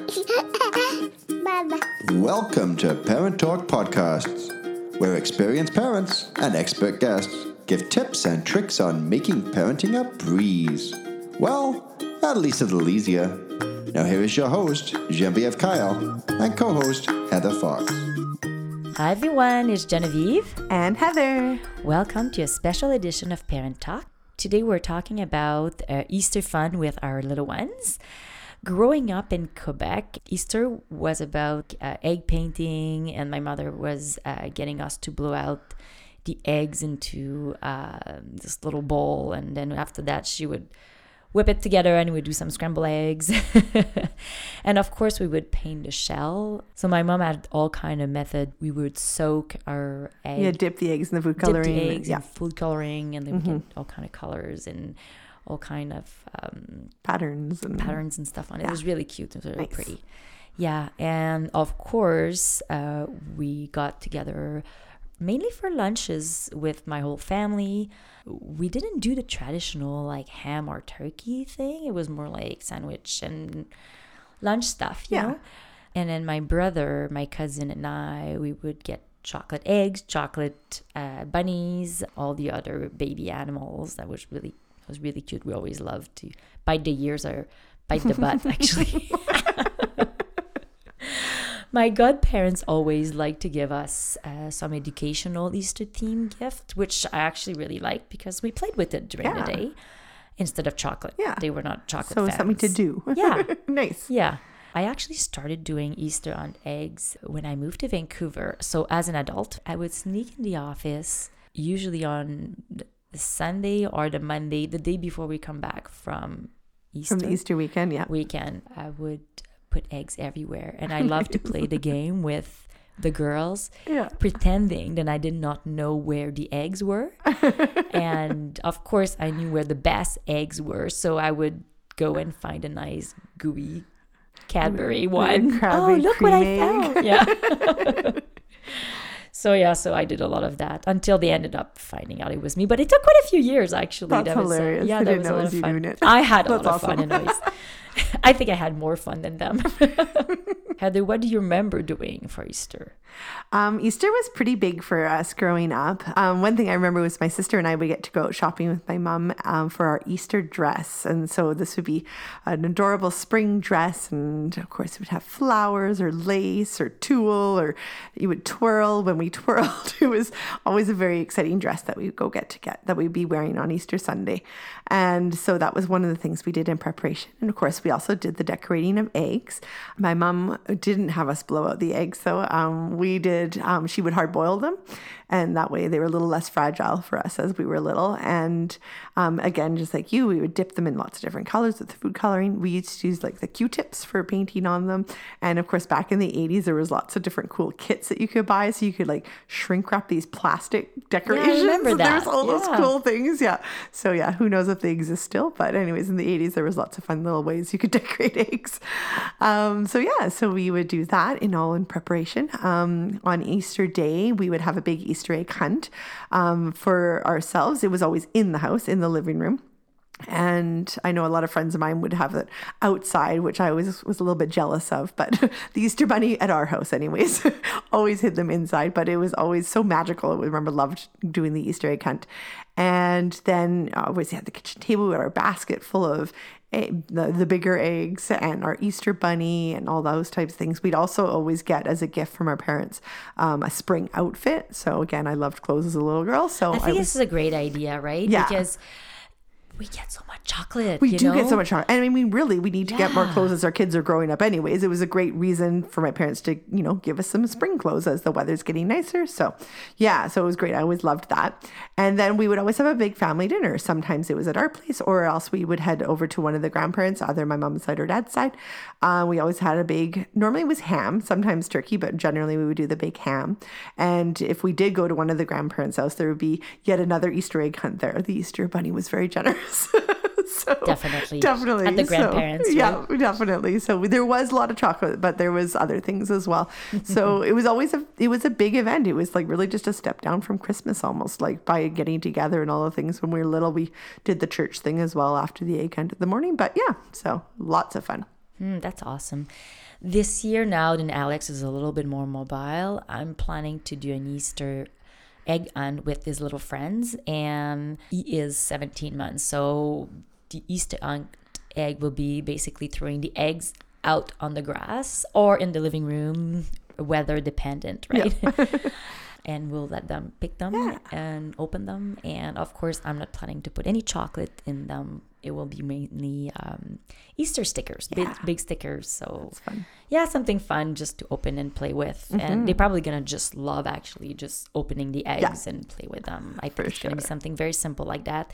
Mama. Welcome to Parent Talk Podcasts, where experienced parents and expert guests give tips and tricks on making parenting a breeze. Well, at least a little easier. Now, here is your host, Genevieve Kyle, and co host, Heather Fox. Hi everyone, it's Genevieve. and Heather. Welcome to a special edition of Parent Talk. Today we're talking about uh, Easter fun with our little ones. Growing up in Quebec, Easter was about uh, egg painting, and my mother was uh, getting us to blow out the eggs into uh, this little bowl, and then after that, she would whip it together and we'd do some scrambled eggs. And of course we would paint the shell. So my mom had all kind of method. We would soak our egg Yeah, dip the eggs in the food coloring dip the eggs yeah, in food coloring and then we get all kind of colors and all kind of um, patterns and patterns and stuff on it. It was really cute. It was really Nice. pretty. Yeah, and of course, uh, we got together mainly for lunches with my whole family. We didn't do the traditional like ham or turkey thing. It was more like sandwich and lunch stuff, you Yeah. know. And then my brother, my cousin, and I, we would get chocolate eggs, chocolate uh, bunnies, all the other baby animals. That was really was really cute. We always loved to bite the ears or bite the butt, actually. My godparents always liked to give us uh, some educational Easter theme gift, which I actually really liked because we played with it during Yeah. the day instead of chocolate. Yeah. They were not chocolate so it's something to do. Yeah. nice. Yeah. I actually started doing Easter on eggs when I moved to Vancouver. So as an adult, I would sneak in the office, usually on the Sunday or the Monday, the day before we come back from Easter From the Easter weekend, yeah. weekend. I would put eggs everywhere, and I love to play the game with the girls, Yeah. pretending that I did not know where the eggs were. and of course, I knew where the best eggs were, so I would go and find a nice gooey Cadbury one. Oh, look what I found! Yeah. so yeah, so I did a lot of that until they ended up finding out it was me. But it took quite a few years actually. That's that was, uh, hilarious. yeah, I that was a lot of fun. I had a That's lot of awesome. fun anyways. I think I had more fun than them. Heather, what do you remember doing for Easter? Um, Easter was pretty big for us growing up. Um, one thing I remember was my sister and I would get to go out shopping with my mom um, for our Easter dress. And so this would be an adorable spring dress. And of course, it would have flowers or lace or tulle, or you would twirl when we twirled. It was always a very exciting dress that we would go get to get, that we'd be wearing on Easter Sunday. And so that was one of the things we did in preparation. And of course, we also did the decorating of eggs. My mom didn't have us blow out the eggs, so Um, we did, um, she would hard boil them. And that way they were a little less fragile for us as we were little. And um, again, just like you, we would dip them in lots of different colors with the food coloring. We used to use like the Q tips for painting on them. And of course, back in the 80s, there was lots of different cool kits that you could buy. So you could like shrink wrap these plastic decorations. Yeah, remember And There's that. all those cool things. Yeah. So yeah, who knows if they exist still? But anyways, in the 80s, there was lots of fun little ways you could decorate eggs. Um, so yeah, so we would do that in all in preparation. Um, on Easter Day, we would have a big Easter egg hunt um, for ourselves. It was always in the house, in the living room. And I know a lot of friends of mine would have it outside, which I always was a little bit jealous of. But the Easter Bunny at our house, anyways, always hid them inside. But it was always so magical. I remember loved doing the Easter egg hunt. And then uh, always had the kitchen table we with our basket full of the, the bigger eggs and our Easter bunny and all those types of things. We'd also always get as a gift from our parents um, a spring outfit. So again, I loved clothes as a little girl. So I think was this is a great idea, right? Yeah. Because we get so much chocolate. We do get so much chocolate. And I mean, we really, we need to get more clothes as our kids are growing up, anyways. It was a great reason for my parents to, you know, give us some spring clothes as the weather's getting nicer. So, yeah, so it was great. I always loved that. And then we would always have a big family dinner. Sometimes it was at our place, or else we would head over to one of the grandparents, either my mom's side or dad's side. Uh, we always had a big, normally it was ham, sometimes turkey, but generally we would do the big ham. And if we did go to one of the grandparents' house, there would be yet another Easter egg hunt there. The Easter bunny was very generous. so Definitely. definitely. At the So, grandparents', yeah definitely. So there was a lot of chocolate but there was other things as well. So it was always a it was a big event. It was like really just a step down from christmas almost like by getting together and all the things. When we were little we did the church thing as well after the egg hunt in the morning. But yeah so lots of fun. Mm, that's awesome. This year now, then Alex is a little bit more mobile. I'm planning to do an Easter egg hunt with his little friends, and he is 17 months. So the Easter egg will be basically throwing the eggs out on the grass or in the living room, weather dependent, right? and we'll let them pick them Yeah. and open them. And of course, I'm not planning to put any chocolate in them. It will be mainly um, Easter stickers, big, Yeah. big stickers. So yeah, something fun just to open and play with. Mm-hmm. And they're probably gonna just love actually just opening the eggs and play with them. I think For it's gonna be something very simple like that.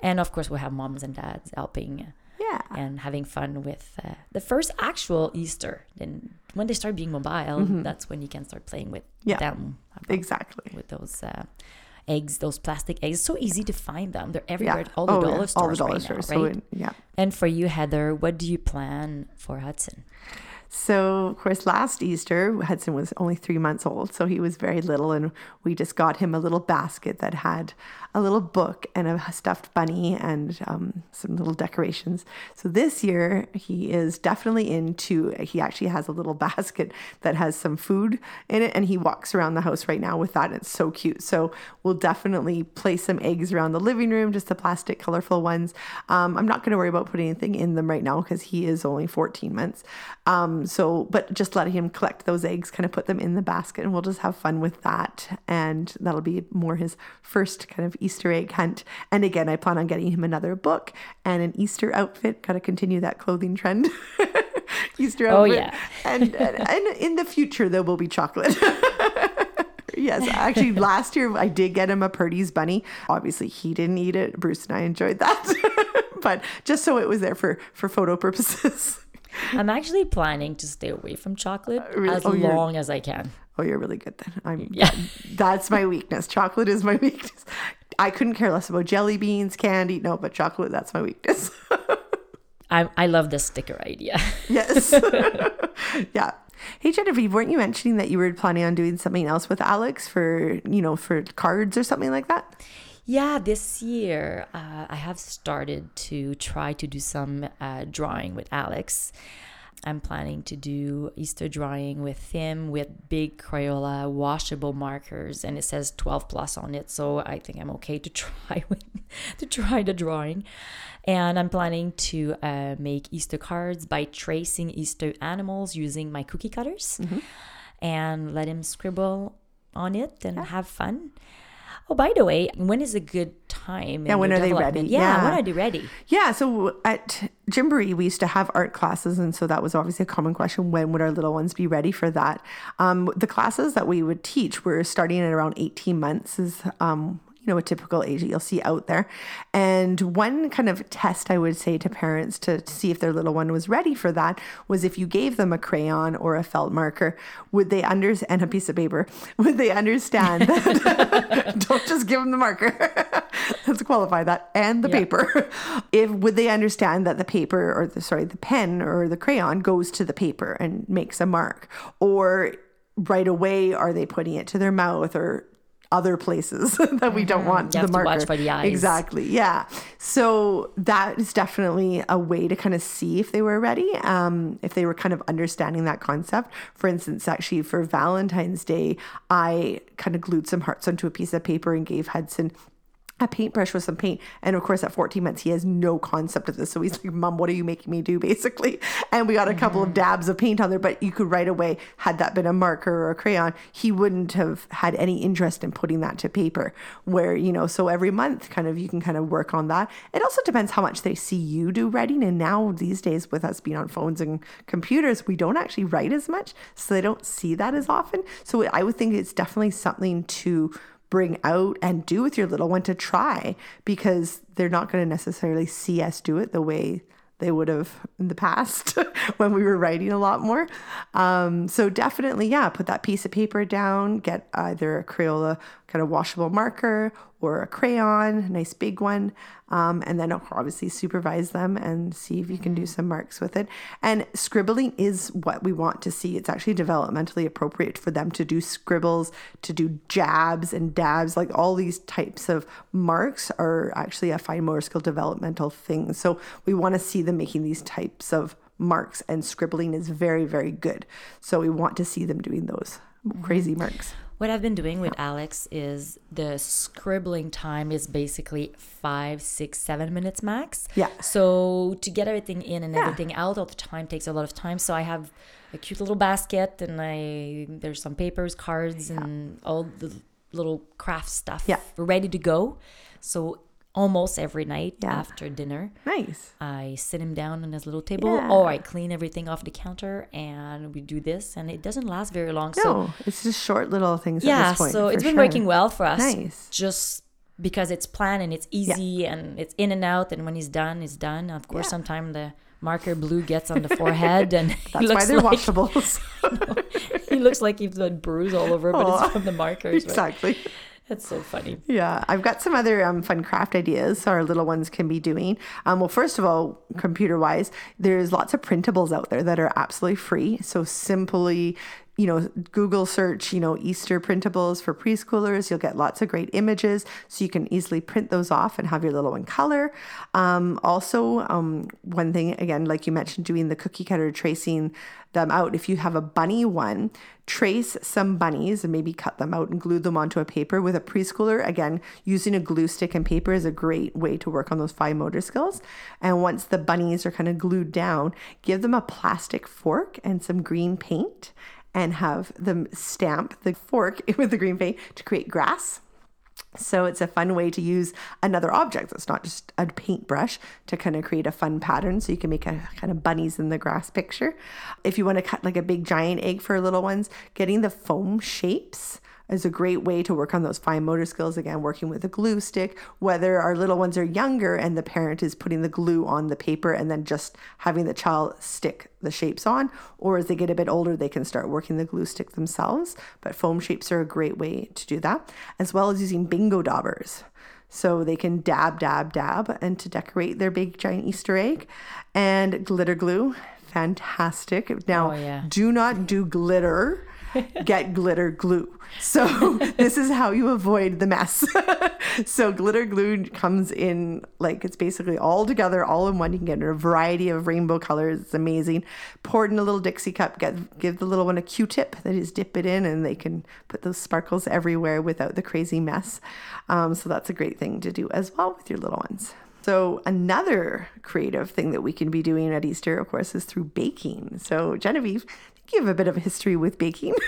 And of course, we'll have moms and dads helping Yeah. and having fun with uh, the first actual Easter. Then when they start being mobile, that's when you can start playing with Mm-hmm. Yeah. them. Exactly. With those uh, eggs, those plastic eggs. It's so easy to find them. They're everywhere. Yeah. All the Oh, dollar yeah. stores All the dollar right stores. now, So right? it- yeah. and for you, Heather, what do you plan for Hudson? So, of course, last Easter, Hudson was only three months old. So he was very little. And we just got him a little basket that had a little book and a stuffed bunny and um, some little decorations. So this year, he is definitely into, he actually has a little basket that has some food in it. And he walks around the house right now with that. It's so cute. So we'll definitely place some eggs around the living room, just the plastic, colorful ones. Um, I'm not going to worry about putting anything in them right now because he is only 14 months. Um, so, but just letting him collect those eggs, kind of put them in the basket, and we'll just have fun with that. And that'll be more his first kind of Easter egg hunt. And again, I plan on getting him another book and an Easter outfit. Got to continue that clothing trend. Easter oh, outfit. Oh, yeah. and, and and in the future there will be chocolate. Yes, actually, last year I did get him a Purdy's bunny. Obviously, he didn't eat it. Bruce and I enjoyed that, but just so it was there for for photo purposes. I'm actually planning to stay away from chocolate uh, really? as Oh, long as I can. Oh, you're really good then. I'm Yeah. That's my weakness. Chocolate is my weakness. I couldn't care less about jelly beans, candy. No, but chocolate, that's my weakness. I I love the sticker idea. yes. yeah. Hey Genevieve, weren't you mentioning that you were planning on doing something else with Alex for, you know, for cards or something like that? Yeah, this year uh, I have started to try to do some uh, drawing with Alex. I'm planning to do Easter drawing with him with big Crayola washable markers, and it says 12 plus on it. So I think I'm okay to try with, to try the drawing. And I'm planning to uh, make Easter cards by tracing Easter animals using my cookie cutters, and let him scribble on it and have fun. Oh, by the way, when is a good time? Yeah, when are they ready? development? Yeah, when are they ready? Yeah, so at Gymboree, we used to have art classes, and so that was obviously a common question: when would our little ones be ready for that? Um, the classes that we would teach were starting at around eighteen months, is um, you know a typical age you'll see out there. And one kind of test I would say to parents to see if their little one was ready for that was if you gave them a crayon or a felt marker, would they under and a piece of paper, would they understand that? don't just give them the marker. Let's qualify that and the Yeah. paper. If would they understand that the paper or the sorry the pen or the crayon goes to the paper and makes a mark, or right away are they putting it to their mouth or other places that we don't want Mm-hmm. You the marker the eyes. exactly yeah so that is definitely a way to kind of see if they were ready um, if they were kind of understanding that concept for instance actually for valentine's day i kind of glued some hearts onto a piece of paper and gave hudson a paintbrush with some paint. And of course, at 14 months, he has no concept of this. So he's like, Mom, what are you making me do, basically? And we got a couple of mm-hmm. dabs of paint on there, but you could right away, had that been a marker or a crayon, he wouldn't have had any interest in putting that to paper. Where, you know, so every month, kind of, you can kind of work on that. It also depends how much they see you do writing. And now, these days, with us being on phones and computers, we don't actually write as much. So they don't see that as often. So I would think it's definitely something to bring out and do with your little one to try because they're not going to necessarily see us do it the way they would have in the past when we were writing a lot more. Um, so definitely, yeah, put that piece of paper down, get either a Crayola kind of washable marker or a crayon, a nice big one, um, and then obviously supervise them and see if you can do some marks with it. And scribbling is what we want to see. It's actually developmentally appropriate for them to do scribbles, to do jabs and dabs, like all these types of marks are actually a fine motor skill developmental thing. So we want to see them making these types of marks, and scribbling is very, very good. So we want to see them doing those crazy marks. What I've been doing with Alex is the scribbling time is basically five, six, seven minutes max. Yeah. So to get everything in and Yeah. everything out all the time takes a lot of time. So I have a cute little basket and I there's some papers, cards, and all the little craft stuff Yeah. ready to go. So almost every night Yeah. after dinner. Nice. I sit him down on his little table, Yeah. or I clean everything off the counter, and we do this, and it doesn't last very long. So No, it's just short little things at yeah, this point. so it's been sure. working well for us. Nice. Just because it's planned and it's easy and it's in and out, and when he's done, he's done. Of course, Yeah. sometimes the marker blue gets on the forehead, and he That's why they're like washables. he looks like he's got bruise all over, but it's from the markers. right? exactly. It's so funny. Yeah, I've got some other um, fun craft ideas our little ones can be doing. Um, well, first of all, computer wise, there's lots of printables out there that are absolutely free. So simply, you know, Google search, you know, Easter printables for preschoolers. You'll get lots of great images. So you can easily print those off and have your little one color. Um, also, um, one thing, again, like you mentioned, doing the cookie cutter, tracing them out. If you have a bunny one, trace some bunnies and maybe cut them out and glue them onto a paper with a preschooler. Again, using a glue stick and paper is a great way to work on those fine motor skills. And once the bunnies are kind of glued down, give them a plastic fork and some green paint and have them stamp the fork with the green paint to create grass. So it's a fun way to use another object that's not just a paintbrush to kind of create a fun pattern. So you can make a kind of bunnies in the grass picture. If you want to cut like a big giant egg for little ones, getting the foam shapes is a great way to work on those fine motor skills. Again, working with a glue stick, whether our little ones are younger and the parent is putting the glue on the paper and then just having the child stick the shapes on, or as they get a bit older, they can start working the glue stick themselves. But foam shapes are a great way to do that, as well as using bingo daubers. So they can dab, dab, dab, and to decorate their big giant Easter egg. And glitter glue, fantastic. Now, Oh, yeah. do not do glitter get glitter glue. So this is how you avoid the mess. so glitter glue comes in like it's basically all together, all in one. You can get in a variety of rainbow colors. It's amazing. Pour it in a little Dixie cup. Get give the little one a Q-tip. That is, dip it in, and they can put those sparkles everywhere without the crazy mess. Um, so that's a great thing to do as well with your little ones. So another creative thing that we can be doing at Easter, of course, is through baking. So Genevieve, you have a bit of history with baking.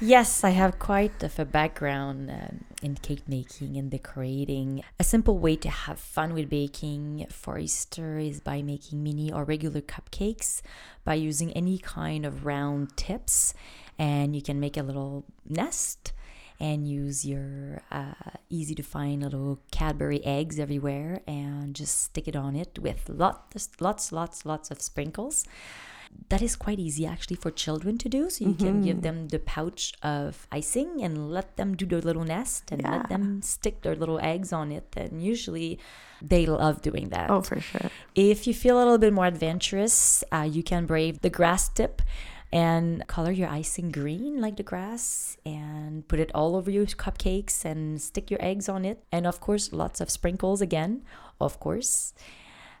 Yes, I have quite of a background um, in cake making and decorating. A simple way to have fun with baking for Easter is by making mini or regular cupcakes by using any kind of round tips. And you can make a little nest and use your uh, easy to find little Cadbury eggs everywhere and just stick it on it with lots, lots, lots, lots of sprinkles that is quite easy actually for children to do. So you can give them the pouch of icing and let them do their little nest and Yeah. let them stick their little eggs on it. And usually they love doing that. Oh, for sure. If you feel a little bit more adventurous, uh, you can brave the grass tip and color your icing green like the grass and put it all over your cupcakes and stick your eggs on it. And of course, lots of sprinkles again, of course.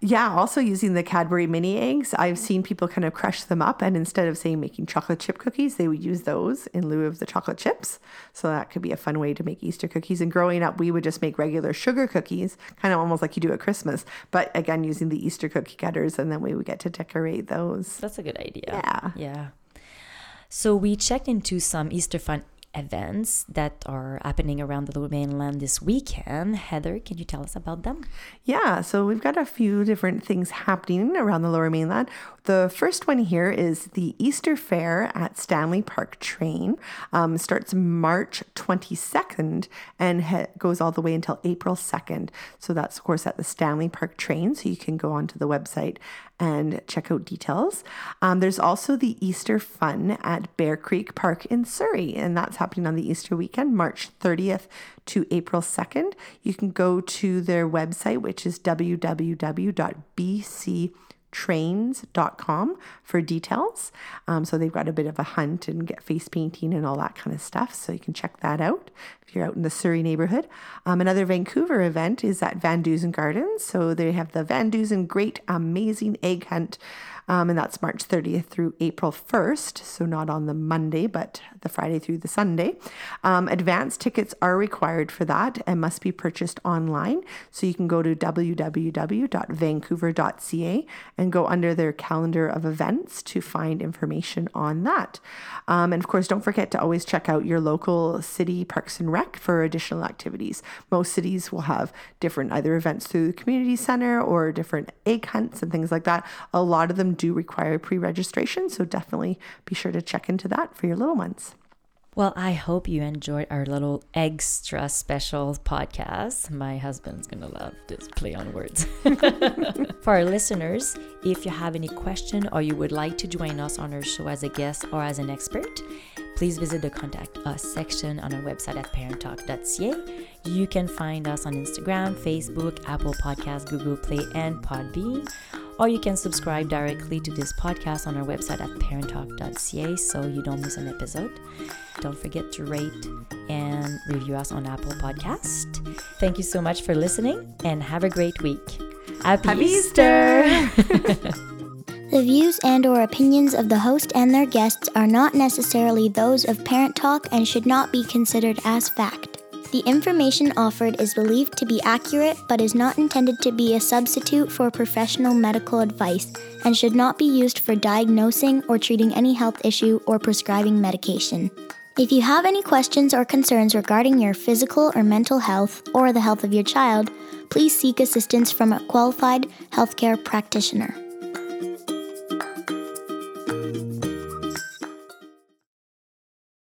Yeah, also using the Cadbury mini eggs, I've seen people kind of crush them up and instead of saying making chocolate chip cookies, they would use those in lieu of the chocolate chips. So that could be a fun way to make Easter cookies. And growing up, we would just make regular sugar cookies, kind of almost like you do at Christmas, but again using the Easter cookie cutters and then we would get to decorate those. That's a good idea. Yeah. Yeah. So we checked into some Easter fun events that are happening around the Lower Mainland this weekend. Heather, can you tell us about them? Yeah, so we've got a few different things happening around the lower mainland. The first one here is the Easter Fair at Stanley Park Train. Um, starts March 22nd and ha- goes all the way until April 2nd. So that's, of course, at the Stanley Park Train. So you can go onto the website and check out details. Um, there's also the Easter Fun at Bear Creek Park in Surrey, and that's happening on the Easter weekend, March 30th to April 2nd. You can go to their website, which is www.bctrains.com for details. Um, so they've got a bit of a hunt and get face painting and all that kind of stuff. So you can check that out if you're out in the Surrey neighborhood. Um, another Vancouver event is at VanDusen Gardens. So they have the VanDusen Great Amazing Egg Hunt um, and that's March 30th through April 1st. So, not on the Monday, but the Friday through the Sunday. Um, advance tickets are required for that and must be purchased online. So, you can go to www.vancouver.ca and go under their calendar of events to find information on that. Um, and of course, don't forget to always check out your local city parks and rec for additional activities. Most cities will have different either events through the community center or different egg hunts and things like that. A lot of them do require pre registration, so definitely be sure to check into that for your little ones. Well, I hope you enjoyed our little extra special podcast. My husband's going to love this play on words. For our listeners, if you have any question or you would like to join us on our show as a guest or as an expert, please visit the contact us section on our website at parenttalk.ca. You can find us on Instagram, Facebook, Apple Podcasts, Google Play, and Podbean or you can subscribe directly to this podcast on our website at parenttalk.ca so you don't miss an episode. Don't forget to rate and review us on Apple Podcast. Thank you so much for listening and have a great week. Happy, Happy Easter! The views and or opinions of the host and their guests are not necessarily those of Parent Talk and should not be considered as fact. The information offered is believed to be accurate but is not intended to be a substitute for professional medical advice and should not be used for diagnosing or treating any health issue or prescribing medication. If you have any questions or concerns regarding your physical or mental health or the health of your child, please seek assistance from a qualified healthcare practitioner.